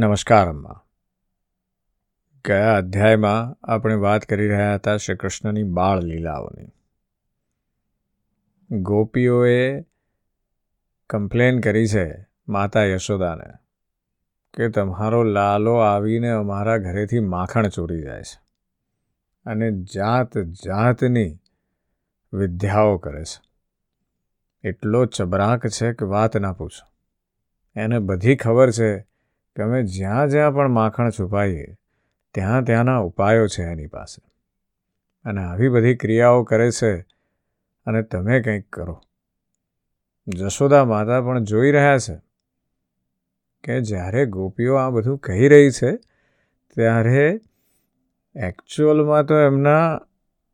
નમસ્કાર અમ્મા ગયા અધ્યાયમાં આપણે વાત કરી રહ્યા હતા શ્રી કૃષ્ણની બાળ લીલાઓની. ગોપીઓએ કમ્પ્લેન કરી છે માતા યશોદાને કે તમારો લાલો આવીને અમારા ઘરેથી માખણ ચોરી જાય છે અને જાત જાતની વિદ્યાઓ કરે છે. એટલો ચબરાક છે કે વાત ના પૂછો. એને બધી ખબર છે કે અમે જ્યાં જ્યાં પણ માખણ છુપાઈએ, ત્યાં ત્યાંના ઉપાયો છે એની પાસે. અને આવી બધી ક્રિયાઓ કરે છે અને તમે કંઈક કરો. જશોદા માતા પણ જોઈ રહ્યા છે કે જ્યારે ગોપીઓ આ બધું કહી રહી છે, ત્યારે એકચ્યુઅલમાં તો એમના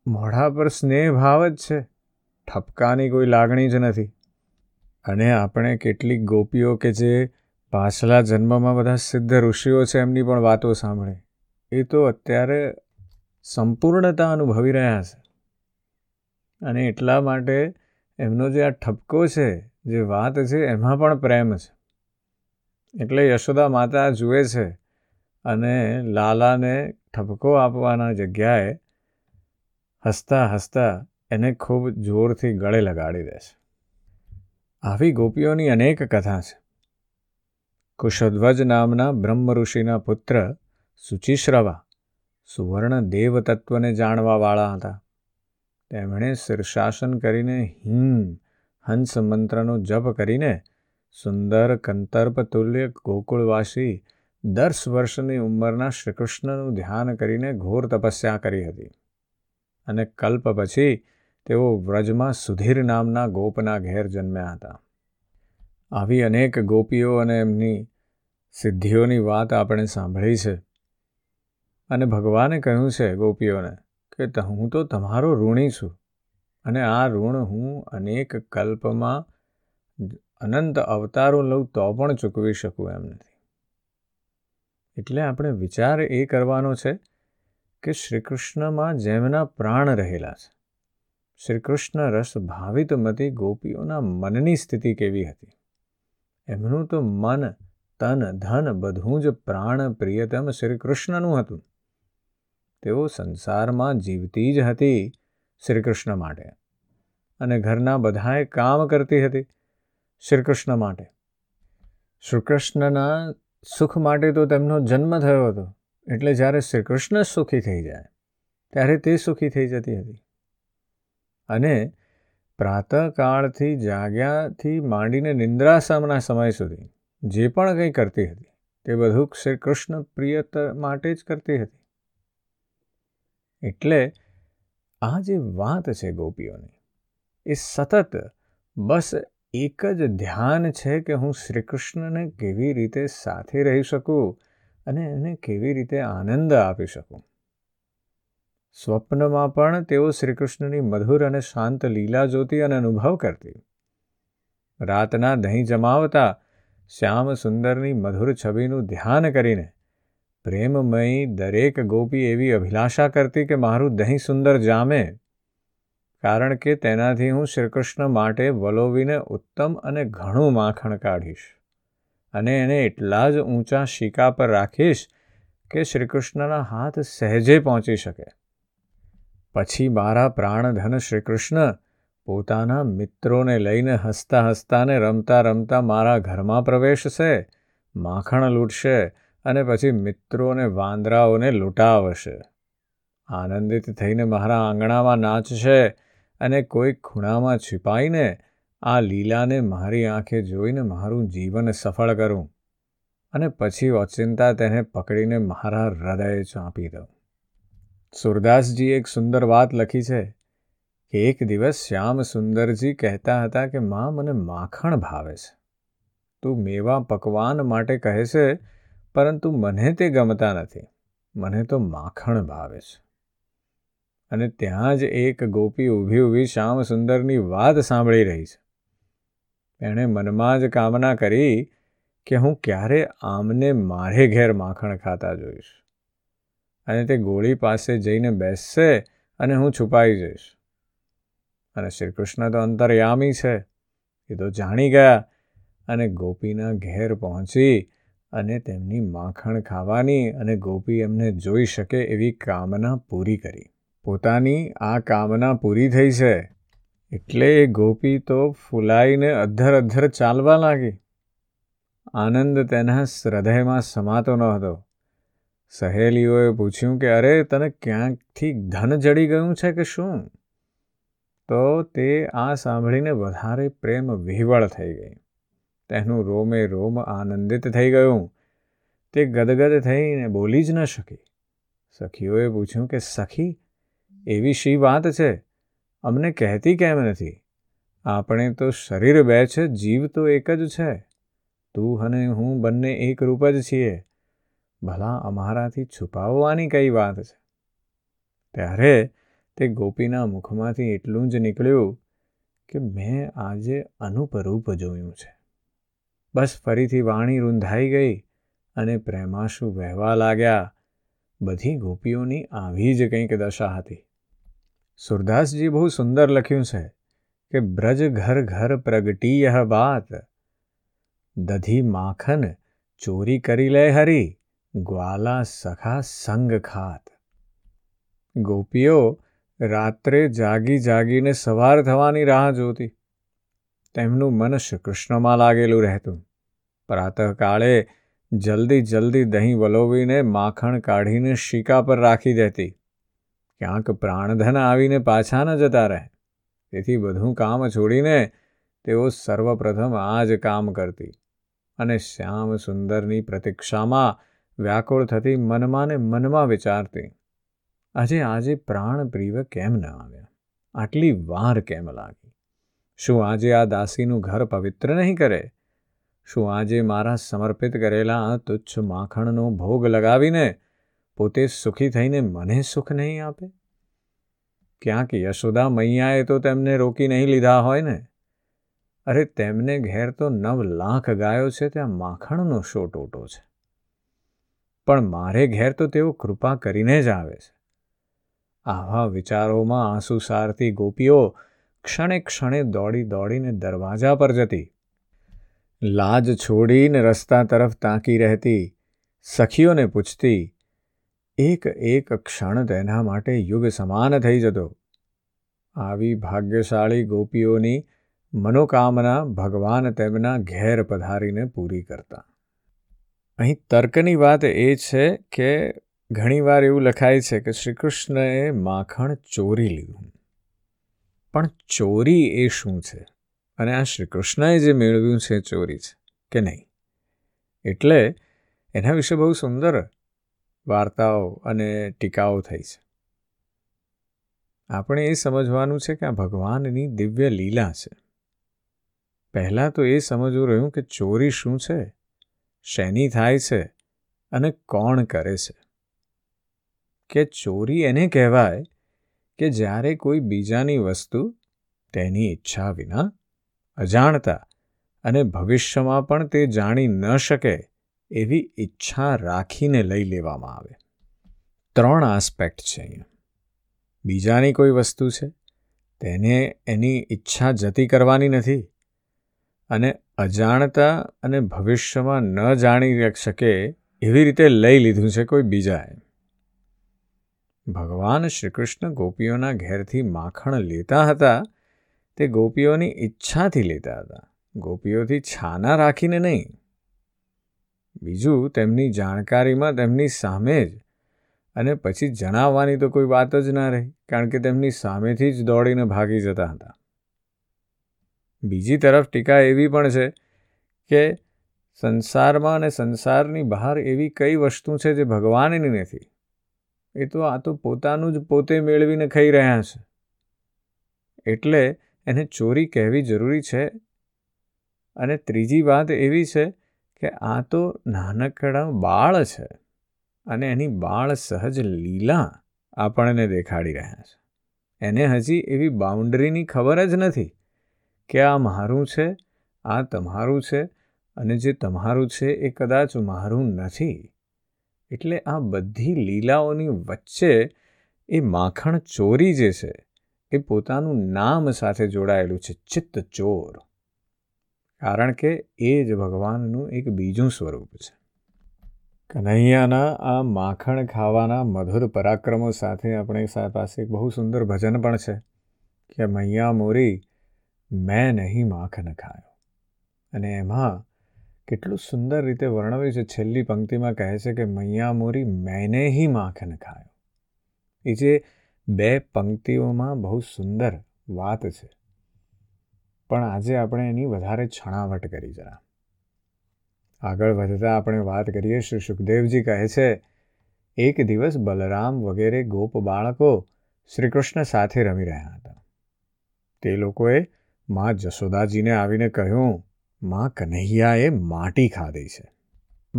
મોઢા પર સ્નેહ ભાવ જ છે. ઠપકાની કોઈ લાગણી જ નથી. અને આપણે કેટલીક ગોપીઓ કે જે પાછલા જન્મમાં બધા સિદ્ધ ઋષિઓ છે એમની પણ વાતો સાંભળે. એ તો અત્યારે સંપૂર્ણતા અનુભવી રહ્યા છે. અને એટલા માટે એમનો જે આ ઠપકો છે, જે વાત છે, એમાં પણ પ્રેમ છે. એટલે યશોદા માતા જુએ છે અને લાલાને ઠપકો આપવાના જગ્યાએ હસતા હસતા એને ખૂબ જોરથી ગળે લગાડી દે છે. આવી ગોપીઓની અનેક કથા છે. કુશધ્વજ નામના બ્રહ્મ ઋષિના પુત્ર સુચિશ્રવા સુવર્ણ દેવતત્વને જાણવાવાળા હતા. તેમણે શીર્ષાસન કરીને હિમ હંસ મંત્રનો જપ કરીને સુંદર કંતર્પતુલ્ય ગોકુળવાસી દસ વર્ષની ઉંમરના શ્રીકૃષ્ણનું ધ્યાન કરીને ઘોર તપસ્યા કરી હતી અને કલ્પ પછી તેઓ વ્રજમાં સુધીર નામના ગોપના ઘેર જન્મ્યા હતા. આવી અનેક ગોપીઓ અને એમની સિદ્ધિઓની વાત આપણે સાંભળી છે. અને ભગવાને કહ્યું છે ગોપીઓને કે હું તો તમારો ઋણી છું અને આ ઋણ હું અનેક કલ્પમાં અનંત અવતારો લઉં તો પણ ચૂકવી શકું એમ નથી. એટલે આપણે વિચાર એ કરવાનો છે કે શ્રી કૃષ્ણમાં જેમના પ્રાણ રહેલા છે. શ્રી કૃષ્ણ રસ ભાવિતમતી ગોપીઓના મનની સ્થિતિ કેવી હતી? એમનું તો મન, તન, ધન બધું જ પ્રાણ પ્રિયતમ શ્રી કૃષ્ણનું હતું. તેઓ સંસારમાં જીવતી જ હતી શ્રી કૃષ્ણ માટે અને ઘરના બધાએ કામ કરતી હતી શ્રી કૃષ્ણ માટે. શ્રી કૃષ્ણના સુખ માટે તો તેમનો જન્મ થયો હતો, એટલે જ્યારે શ્રી કૃષ્ણ સુખી થઈ જાય, ત્યારે તે સુખી થઈ જતી હતી. અને પ્રાતઃકાળથી જાગ્યાથી માંડીને નિંદ્રાસમના સમય સુધી જે પણ કંઈ કરતી હતી, તે બધું શ્રી કૃષ્ણ પ્રિયત માટે જ કરતી હતી. એટલે આ જે વાત છે ગોપીઓની, એ સતત બસ એક જ ધ્યાન છે કે હું શ્રી કૃષ્ણને કેવી રીતે સાથે રહી શકું અને એને કેવી રીતે આનંદ આપી શકું. સ્વપ્નમાં પણ તેઓ શ્રીકૃષ્ણની મધુર અને શાંત લીલા જોતી અને અનુભવ કરતી. રાતના દહીં જમાવતા શ્યામ સુંદરની મધુર છબીનું ધ્યાન કરીને પ્રેમમયી દરેક ગોપી એવી અભિલાષા કરતી કે મારું દહીં સુંદર જામે. કારણ કે તેનાથી હું શ્રીકૃષ્ણ માટે વલોવીને ઉત્તમ અને ઘણું માખણ કાઢીશ. અને એને એટલા જ ઊંચા શીકા પર રાખીશ કે શ્રીકૃષ્ણના હાથ સહેજે પહોંચી શકે. પછી મારા પ્રાણધન શ્રીકૃષ્ણ પોતાના મિત્રોને લઈને હસતા હસતાને રમતા રમતા મારા ઘરમાં પ્રવેશશે, માખણ લૂંટશે અને પછી મિત્રોને વાંદરાઓને લૂંટાવશે. આનંદિત થઈને મારા આંગણામાં નાચશે અને કોઈ ખૂણામાં છુપાઈને આ લીલાને મારી આંખે જોઈને મારું જીવન સફળ કરું અને પછી ઓચિંતા તેને પકડીને મારા હૃદય ચાંપી દઉં. સુરદાસજીએ એક સુંદર વાત લખી છે કે એક દિવસ શ્યામ સુંદરજી કહેતા હતા કે, માં, મને માખણ ભાવે છે. તું મેવા પકવાન માટે કહે છે, પરંતુ મને તે ગમતા નથી. મને તો માખણ ભાવે છે. અને ત્યાં જ એક ગોપી ઊભી ઊભી શ્યામ સુંદરની વાત સાંભળી રહી છે. એણે મનમાં જ કામના કરી કે, હું ક્યારે આમને મારે ઘેર માખણ ખાતા જોઈશ. અને તે ગોળી પાસે જઈને બેસશે અને હું છુપાઈ જઈશ. અને શ્રી કૃષ્ણ તો અંતર્યામી છે. એ તો જાણી ગયા અને ગોપીના ઘેર પહોંચી અને તેમની માખણ ખાવાની અને ગોપી એમને જોઈ શકે એવી કામના પૂરી કરી. પોતાની આ કામના પૂરી થઈ છે એટલે એ ગોપી તો ફૂલાઈને અધ્ધર અધ્ધર ચાલવા લાગી. આનંદ તેના હૃદયમાં સમાતો ન હતો. સહેલીઓએ પૂછ્યું કે, અરે, તને ક્યાંકથી ધન જડી ગયું છે કે શું? તો તે આ સાંભળીને વધારે પ્રેમ વિહવળ થઈ ગઈ. તેનું રોમે રોમ આનંદિત થઈ ગયું. તે ગદગદ થઈને બોલી જ ન શકી. સખીઓએ પૂછ્યું કે, સખી, એવી શી વાત છે? અમને કહેતી કેમ નથી? આપણે તો શરીર બે છે, જીવ તો એક જ છે. તું અને હું બંને એક રૂપ જ છીએ. ભલા અમારાથી છુપાવવાની કઈ વાત છે? ત્યારે તે ગોપીના મુખમાંથી એટલું જ નીકળ્યું કે મેં આજે અનુપરૂપ જોયું છે. બસ ફરીથી વાણી રૂંધાઈ ગઈ અને પ્રેમાશુ વહેવા લાગ્યા. બધી ગોપીઓની આવી જ કંઈક દશા હતી. સુરદાસજી બહુ સુંદર લખ્યું છે કે બ્રજ ઘર ઘર પ્રગટી યહ બાત. દધી માખન ચોરી કરી લે હરી. ગ્વાલા સખા સંગ ખાત. ગોપીઓ રાત્રે જાગી જાગીને સવાર થવાની રાહ જોતી. તેમનું મન શ્રી કૃષ્ણમાં લાગેલું રહેતું. પ્રાતઃકાળે જલ્દી જલ્દી દહીં વલોવીને માખણ કાઢીને શીકા પર રાખી દેતી. ક્યાંક પ્રાણધન આવીને પાછા ન જતા રહે. તેથી બધું કામ છોડીને તેઓ સર્વપ્રથમ આ જ કામ કરતી અને શ્યામ સુંદરની પ્રતીક્ષામાં વ્યાકુળ થતી મનમાં ને મનમાં વિચારતી, આજે આજે પ્રાણ પ્રિય કેમ ન આવ્યા? આટલી વાર કેમ લાગી? શું આજે આ દાસીનું ઘર પવિત્ર નહીં કરે? શું આજે મારા સમર્પિત કરેલા તુચ્છ માખણનો ભોગ લગાવીને પોતે સુખી થઈને મને સુખ નહીં આપે? ક્યાંક યશોદા મૈયાએ તો તેમને રોકી નહીં લીધા હોય ને? અરે, તેમને ઘેર તો નવ લાખ ગાયો છે, ત્યાં માખણનો શો ટોટો છે. પણ મારે ઘેર તો તેઓ કૃપા કરીને જ આવે છે. આવા વિચારોમાં આંસુ સારતી ગોપીઓ ક્ષણે ક્ષણે દોડી દોડીને દરવાજા પર જતી. લાજ છોડીને રસ્તા તરફ તાંકી રહેતી, સખીઓને પૂછતી, એક એક ક્ષણ તેના માટે યુગ સમાન થઈ જતો. આવી ભાગ્યશાળી ગોપીઓની મનોકામના ભગવાન તેમના ઘેર પધારીને પૂરી કરતા. અહીં તર્કની વાત એ છે કે ઘણીવાર એવું લખાય છે કે શ્રી કૃષ્ણએ માખણ ચોરી લીધું. પણ ચોરી એ શું છે? અને આ શ્રી કૃષ્ણએ જે મેળવ્યું છે ચોરી છે કે નહીં? એટલે એના વિશે બહુ સુંદર વાર્તાઓ અને ટીકાઓ થઈ છે. આપણે એ સમજવાનું છે કે આ ભગવાનની દિવ્ય લીલા છે. પહેલાં તો એ સમજવું રહ્યું કે ચોરી શું છે? શેની થાય છે અને કોણ કરે છે? કે ચોરી એને કહેવાય કે જ્યારે કોઈ બીજાની વસ્તુ તેની ઈચ્છા વિના અજાણતા અને ભવિષ્યમાં પણ તે જાણી ન શકે એવી ઈચ્છા રાખીને લઈ લેવામાં આવે. ત્રણ આસ્પેક્ટ છે અહીંયા. બીજાની કોઈ વસ્તુ છે, તેને એની ઈચ્છા જતી કરવાની નથી અને અજાણતા અને ભવિષ્યમાં ન જાણી શકે એવી રીતે લઈ લીધું છે કોઈ બીજાએ. ભગવાન શ્રી કૃષ્ણ ગોપીઓના ઘેરથી માખણ લેતા હતા, તે ગોપીઓની ઈચ્છાથી લેતા હતા, ગોપીઓથી છાના રાખીને નહીં. બીજું તેમની જાણકારીમાં તેમની સામે જ, અને પછી જણાવવાની તો કોઈ વાત જ ના રહી, કારણ કે તેમની સામેથી જ દોડીને ભાગી જતા હતા. બીજી તરફ ટીકા એવી પણ છે કે સંસારમાં અને સંસારની બહાર એવી કઈ વસ્તુ છે જે ભગવાનની નથી. એ તો આ તો પોતાનું જ પોતે મેળવીને ખાઈ રહ્યા છે. એટલે એને ચોરી કહેવી જરૂરી છે. અને ત્રીજી વાત એવી છે કે આ તો નાનકડા બાળ છે અને એની બાળ સહજ લીલા આપણને દેખાડી રહ્યા છે. એને હજી એવી બાઉન્ડરીની ખબર જ નથી. કે આ મારું છે, આ તમારું છે અને જે તમારું છે એ કદાચ મારું નથી. એટલે આ બધી લીલાઓની વચ્ચે એ માખણ ચોરી જે છે એ પોતાનું નામ સાથે જોડાયેલું છે, ચિત્ત ચોર. કારણ કે એ જ ભગવાનનું એક બીજું સ્વરૂપ છે. કનૈયાના આ માખણ ખાવાના મધુર પરાક્રમો સાથે આપણી પાસે એક બહુ સુંદર ભજન પણ છે, કે મૈયા મોરી મેં નહીં માખણ ખાયો અને એમાં કેટલું સુંદર રીતે વર્ણવ્યું છે. છેલ્લી પંક્તિમાં કહે છે કે મૈયા મોરી મેને હી માખણ ખાયો એ જે બે પંક્તિઓમાં બહુ સુંદર વાત છે. પણ આજે આપણે એની વધારે છણાવટ કરી જરા. આગળ વધતા આપણે વાત કરીએ. શ્રી સુખદેવજી કહે છે, એક દિવસ બલરામ વગેરે ગોપ બાળકો શ્રીકૃષ્ણ સાથે રમી રહ્યા હતા. તે લોકોએ મા જશોદાજીને આવીને કહ્યું, માં કન્હૈયાએ માટી ખાધી છે.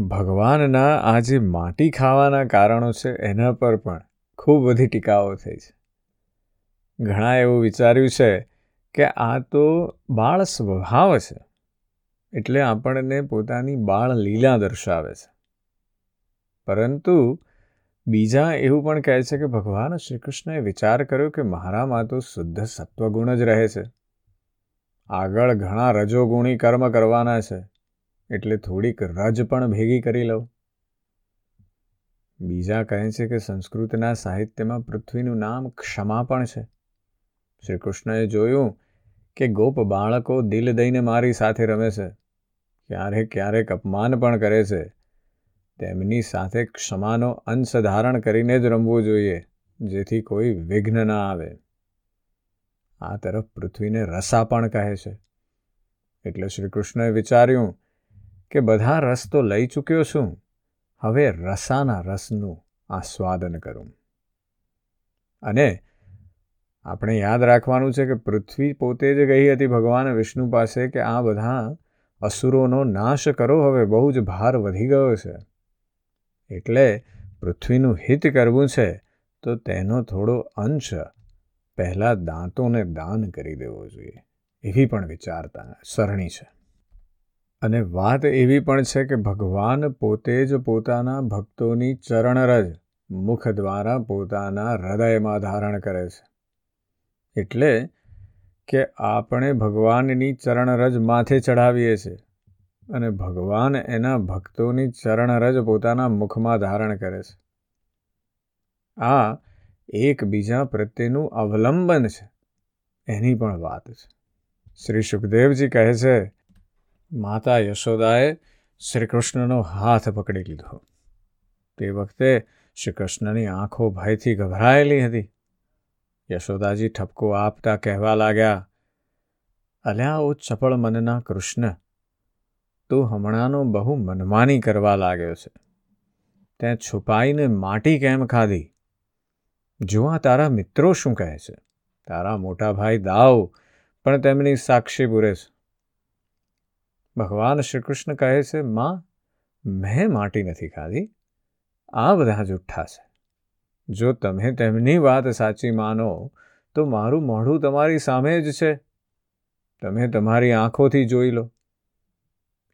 ભગવાનના આ જે માટી ખાવાના કારણો છે એના પર પણ ખૂબ બધી ટીકાઓ થઈ છે. ઘણા એવું વિચાર્યું છે કે આ તો બાળ સ્વભાવ છે, એટલે આપણને પોતાની બાળ લીલા દર્શાવે છે. પરંતુ બીજા એવું પણ કહે છે કે ભગવાન શ્રી કૃષ્ણએ વિચાર કર્યો કે મારામાં તો શુદ્ધ સત્વગુણ જ રહે છે. આગળ ઘણા રજોગુણી કર્મ કરવાના છે, એટલે થોડીક રજ પણ ભેગી કરી લઉં. બીજા કહે છે કે સંસ્કૃતના સાહિત્યમાં પૃથ્વીનું નામ ક્ષમા પણ છે. શ્રી કૃષ્ણએ જોયું કે ગોપ બાળકો દિલ દઈને મારી સાથે રમે છે ક્યારેક ક્યારેક અપમાન પણ કરે છે. તેમની સાથે ક્ષમાનો અંશ ધારણ કરીને જ રમવું જોઈએ, જેથી કોઈ વિઘ્ન ના આવે. આ તરફ પૃથ્વીને રસા પણ કહે છે. એટલે શ્રી કૃષ્ણએ વિચાર્યું કે બધા રસ તો લઈ ચૂક્યો છું, હવે રસાના રસનું આસ્વાદન કરું. અને આપણે યાદ રાખવાનું છે કે પૃથ્વી પોતે જ ગઈ હતી ભગવાન વિષ્ણુ પાસે કે આ બધા અસુરોનો નાશ કરો, હવે બહુ જ ભાર વધી ગયો છે. એટલે પૃથ્વીનું હિત કરવું છે, તો તેનો થોડો અંશ પહેલાં દાંતોને દાન કરી દેવો જોઈએ, એવી પણ વિચારતા સરણી છે. અને વાત એવી પણ છે કે ભગવાન પોતે જ પોતાના ભક્તોની ચરણરજ મુખ દ્વારા પોતાના હૃદયમાં ધારણ કરે છે. એટલે કે આપણે ભગવાનની ચરણરજ માથે ચઢાવીએ છીએ અને ભગવાન એના ભક્તોની ચરણરજ પોતાના મુખમાં ધારણ કરે છે. આ એકબીજા પ્રત્યેનું અવલંબન છે. એની પણ વાત છે. શ્રી સુખદેવજી કહે છે, માતા યશોદાએ શ્રી કૃષ્ણનો હાથ પકડી લીધો. તે વખતે શ્રી કૃષ્ણની આંખો ભયથી ગભરાયેલી હતી. યશોદાજી ઠપકો આપતા કહેવા લાગ્યા, અલ્યા ઓ ચપળ મનના કૃષ્ણ, તું હમણાંનો બહુ મનમાની કરવા લાગ્યો છે. ત્યાં છુપાઈને માટી કેમ ખાધી? જો આ તારા મિત્રો શું કહે છે? તારા મોટા ભાઈ દાવ, પણ તેમની સાક્ષી પૂરે છે ભગવાન શ્રી કૃષ્ણ કહે છે, માં, મેં માટી નથી ખાધી. આ બધા જુઠ્ઠા છે. જો તમે તેમની વાત સાચી માનો, તો મારું મોઢું તમારી સામે જ છે. તમે તમારી આંખોથી જોઈ લો.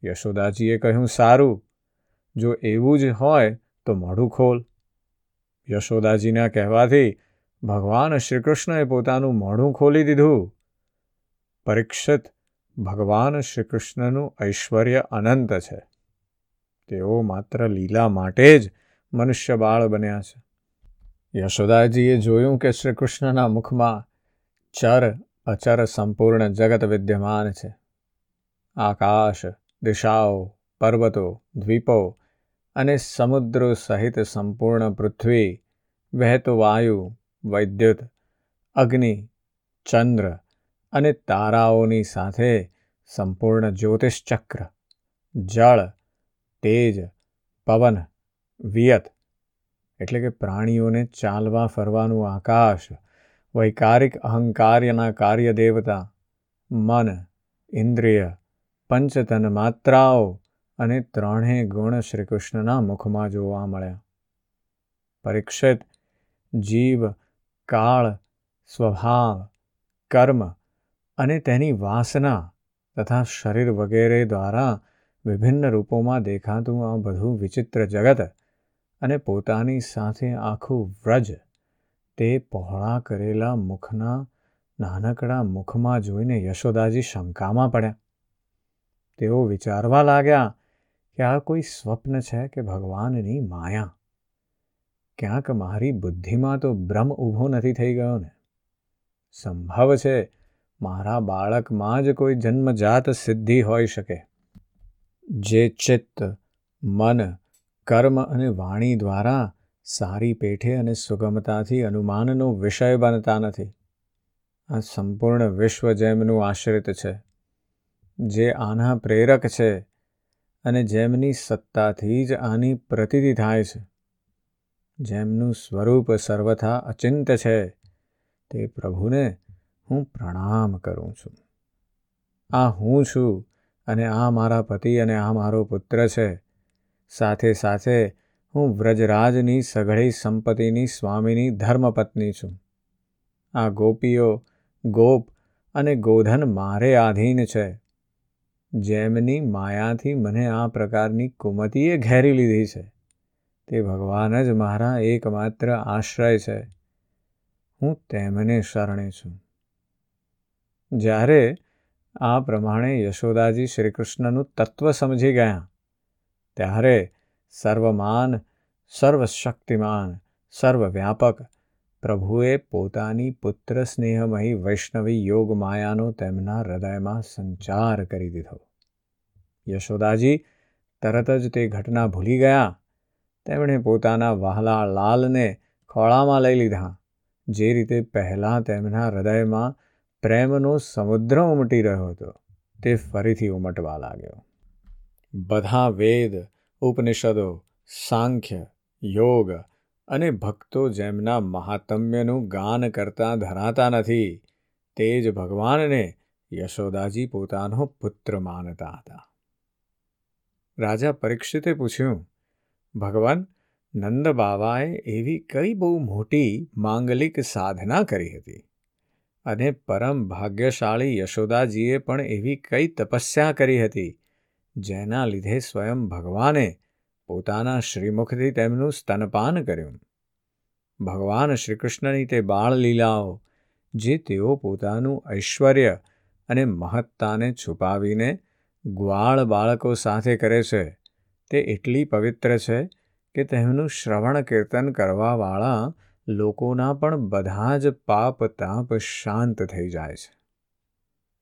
યશોદાજીએ કહ્યું, સારું. જો એવું જ હોય, તો મોઢું ખોલ. યશોદાજીના કહેવાથી ભગવાન શ્રીકૃષ્ણએ પોતાનું મોઢું ખોલી દીધું. પરીક્ષિત ભગવાન શ્રીકૃષ્ણનું ઐશ્વર્ય અનંત છે. તેઓ માત્ર લીલા માટે જ મનુષ્ય બાળ બન્યા છે. યશોદાજીએ જોયું કે શ્રી કૃષ્ણના મુખમાં ચર અચર સંપૂર્ણ જગત વિદ્યમાન છે. આકાશ, દિશાઓ, પર્વતો, દ્વીપો અને સમુદ્રો સહિત સંપૂર્ણ પૃથ્વી, વહેતો વાયુ, વૈદ્યુત, અગ્નિ, ચંદ્ર અને તારાઓની સાથે સંપૂર્ણ જ્યોતિષચક્ર જળ, તેજ, પવન, વિયત, એટલે કે પ્રાણીઓને ચાલવા ફરવાનું આકાશ, વૈકારિક અહંકાર્યના કાર્ય દેવતા મન, ઇન્દ્રિય પંચતન માત્રાઓ અને ત્રણેય ગુણ શ્રીકૃષ્ણના મુખમાં જોવા મળ્યા. પરીક્ષિત જીવ, કાળ, સ્વભાવ, કર્મ અને તેની વાસના તથા શરીર વગેરે દ્વારા વિભિન્ન રૂપોમાં દેખાતું આ બધું વિચિત્ર જગત અને પોતાની સાથે આખું વ્રજ તે પહોળા કરેલા મુખના નાનકડા મુખમાં જોઈને યશોદાજી શંકામાં પડ્યા. તેઓ વિચારવા લાગ્યા કે આ કોઈ સ્વપ્ન છે કે ભગવાનની માયા ક્યાંક મારી બુદ્ધિમાં તો ભ્રમ ઊભો નથી થઈ ગયો ને સંભવ છે મારા બાળકમાં જ કોઈ જન્મજાત સિદ્ધિ હોઈ શકે જે ચિત્ત મન કર્મ અને વાણી દ્વારા સારી પેઠે અને સુગમતાથી અનુમાનનો વિષય બનતા નથી આ સંપૂર્ણ વિશ્વ જેમનું આશ્રિત છે જે આના પ્રેરક છે અને જેમની સત્તાથી જ આની પ્રતીતિ થાય છે. જેમનું સ્વરૂપ સર્વથા અચિંત છે, તે પ્રભુને હું પ્રણામ કરું છું. આ હું છું અને આ મારા પતિ અને આ મારો પુત્ર છે. સાથે સાથે હું વ્રજરાજની સઘળી સંપત્તિની સ્વામીની ધર્મપત્ની છું. આ ગોપીઓ ગોપ અને ગોધન મારે આધીન છે. જેમની માયાથી મને આ પ્રકારની કુમતીએ ઘેરી લીધી છે. તે ભગવાન જ મારા એકમાત્ર આશ્રય છે. હું તેમને શરણે છું. જ્યારે આ પ્રમાણે યશોદાજી શ્રીકૃષ્ણનું તત્વ સમજી ગયા, ત્યારે સર્વમાન, સર્વશક્તિમાન, સર્વવ્યાપક પ્રભુએ પોતાની પુત્ર સ્નેહમયી વૈષ્ણવી યોગ માયાનો તેમના હૃદયમાં સંચાર કરી દીધો. યશોદાજી તરત જ તે ઘટના ભૂલી ગયા. તેમણે પોતાના વહાલા લાલને ખોળામાં લઈ લીધા, જે રીતે પહેલાં તેમના હૃદયમાં પ્રેમનો સમુદ્ર ઉમટી રહ્યો હતો, તે ફરીથી ઉમટવા લાગ્યો. બધા વેદ, ઉપનિષદો, સાંખ્ય, યોગ અને ભક્તો જેમના મહાત્મ્યનું ગાન કરતા ધરાતા નથી, તે જ ભગવાનને યશોદાજી પોતાનો પુત્ર માનતા હતા. રાજા પરીક્ષિતે પૂછ્યું, ભગવાન, નંદ બાવાએ એવી કઈ બહુ મોટી માંગલિક સાધના કરી હતી? અને પરમ ભાગ્યશાળી યશોદાજીએ પણ એવી કઈ તપસ્યા કરી હતી, જેના લીધે સ્વયં ભગવાને પોતાના શ્રીમુખથી તેમનું સ્તનપાન કર્યું. ભગવાન શ્રીકૃષ્ણની તે બાળ લીલાઓ જે તેઓ પોતાનું ઐશ્વર્ય અને મહત્તાને છુપાવીને ગ્વાળ બાળકો સાથે કરે છે, તે એટલી પવિત્ર છે કે તેમનું શ્રવણ કીર્તન કરવાવાળા લોકોના પણ બધા જ પાપ તાપ શાંત થઈ જાય છે.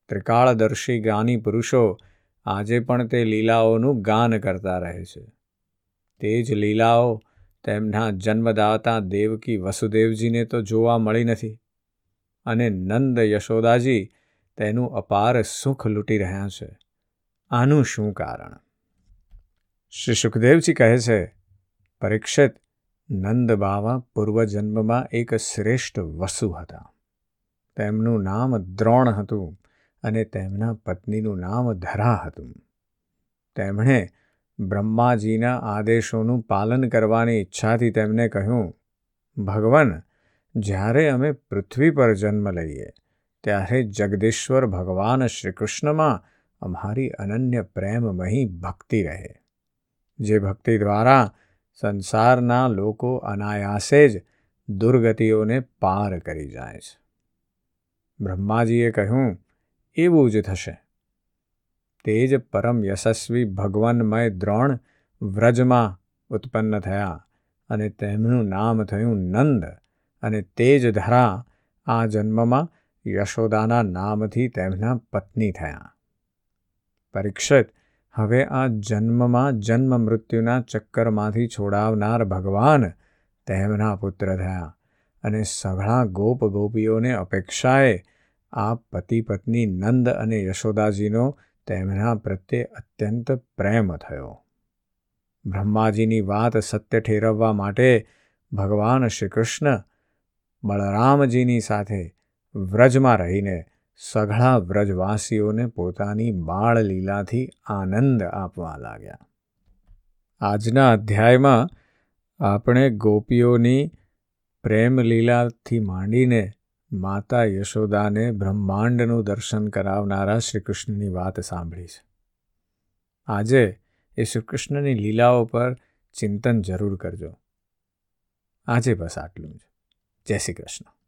ત્રિકાળદર્શી જ્ઞાની પુરુષો આજે પણ તે લીલાઓનું ગાન કરતા રહે છે. તે જ લીલાઓ તેમના જન્મદાતા દેવકી વસુદેવજીને તો જોવા મળી નથી અને નંદ યશોદાજી તેનું અપાર સુખ લૂંટી રહ્યા છે. આનું શું કારણ? શ્રી સુખદેવજી કહે છે, પરીક્ષિત નંદ બાવા પૂર્વજન્મમાં એક શ્રેષ્ઠ વસુ હતા. તેમનું નામ દ્રોણ હતું અને તેમના પત્નીનું નામ ધરા હતું. તેમણે બ્રહ્માજીના આદેશોનું પાલન કરવાની ઈચ્છાથી તેમને કહ્યું, ભગવાન, જ્યારે અમે પૃથ્વી પર જન્મ લઈએ, ત્યારે જગદીશ્વર ભગવાન શ્રીકૃષ્ણમાં અમારી અનન્ય પ્રેમમહી ભક્તિ રહે. જે ભક્તિ દ્વારા સંસારના લોકો અનાયાસે જ દુર્ગતિઓને પાર કરી જાય છે. બ્રહ્માજીએ કહ્યું, એવું જ થશે. તે જ પરમ યશસ્વી ભગવાનમય દ્રોણ વ્રજમાં ઉત્પન્ન થયા અને તેમનું નામ થયું નંદ અને તે જ ધરા આ જન્મમાં યશોદાના નામથી તેમના પત્ની થયા. પરીક્ષિત, હવે આ જન્મમાં જન્મ મૃત્યુના ચક્કરમાંથી છોડાવનાર ભગવાન તેમના પુત્ર થયા અને સઘળા ગોપ ગોપીઓને અપેક્ષાએ આ પતિ પત્ની નંદ અને યશોદાજીનો તેમના પ્રત્યે અત્યંત પ્રેમ થયો. બ્રહ્માજીની વાત સત્ય ઠેરવવા માટે ભગવાન શ્રીકૃષ્ણ બળરામજીની સાથે વ્રજમાં રહીને સઘળા વ્રજવાસીઓને પોતાની બાળ લીલાથી આનંદ આપવા લાગ્યા. આજના અધ્યાયમાં આપણે ગોપીઓની પ્રેમ લીલાથી માંડીને માતા યશોદાને બ્રહ્માંડનું દર્શન કરાવનારા શ્રીકૃષ્ણની વાત સાંભળી છે. આજે એ શ્રીકૃષ્ણની લીલાઓ પર ચિંતન જરૂર કરજો. આજે બસ આટલું જ. જય શ્રી કૃષ્ણ.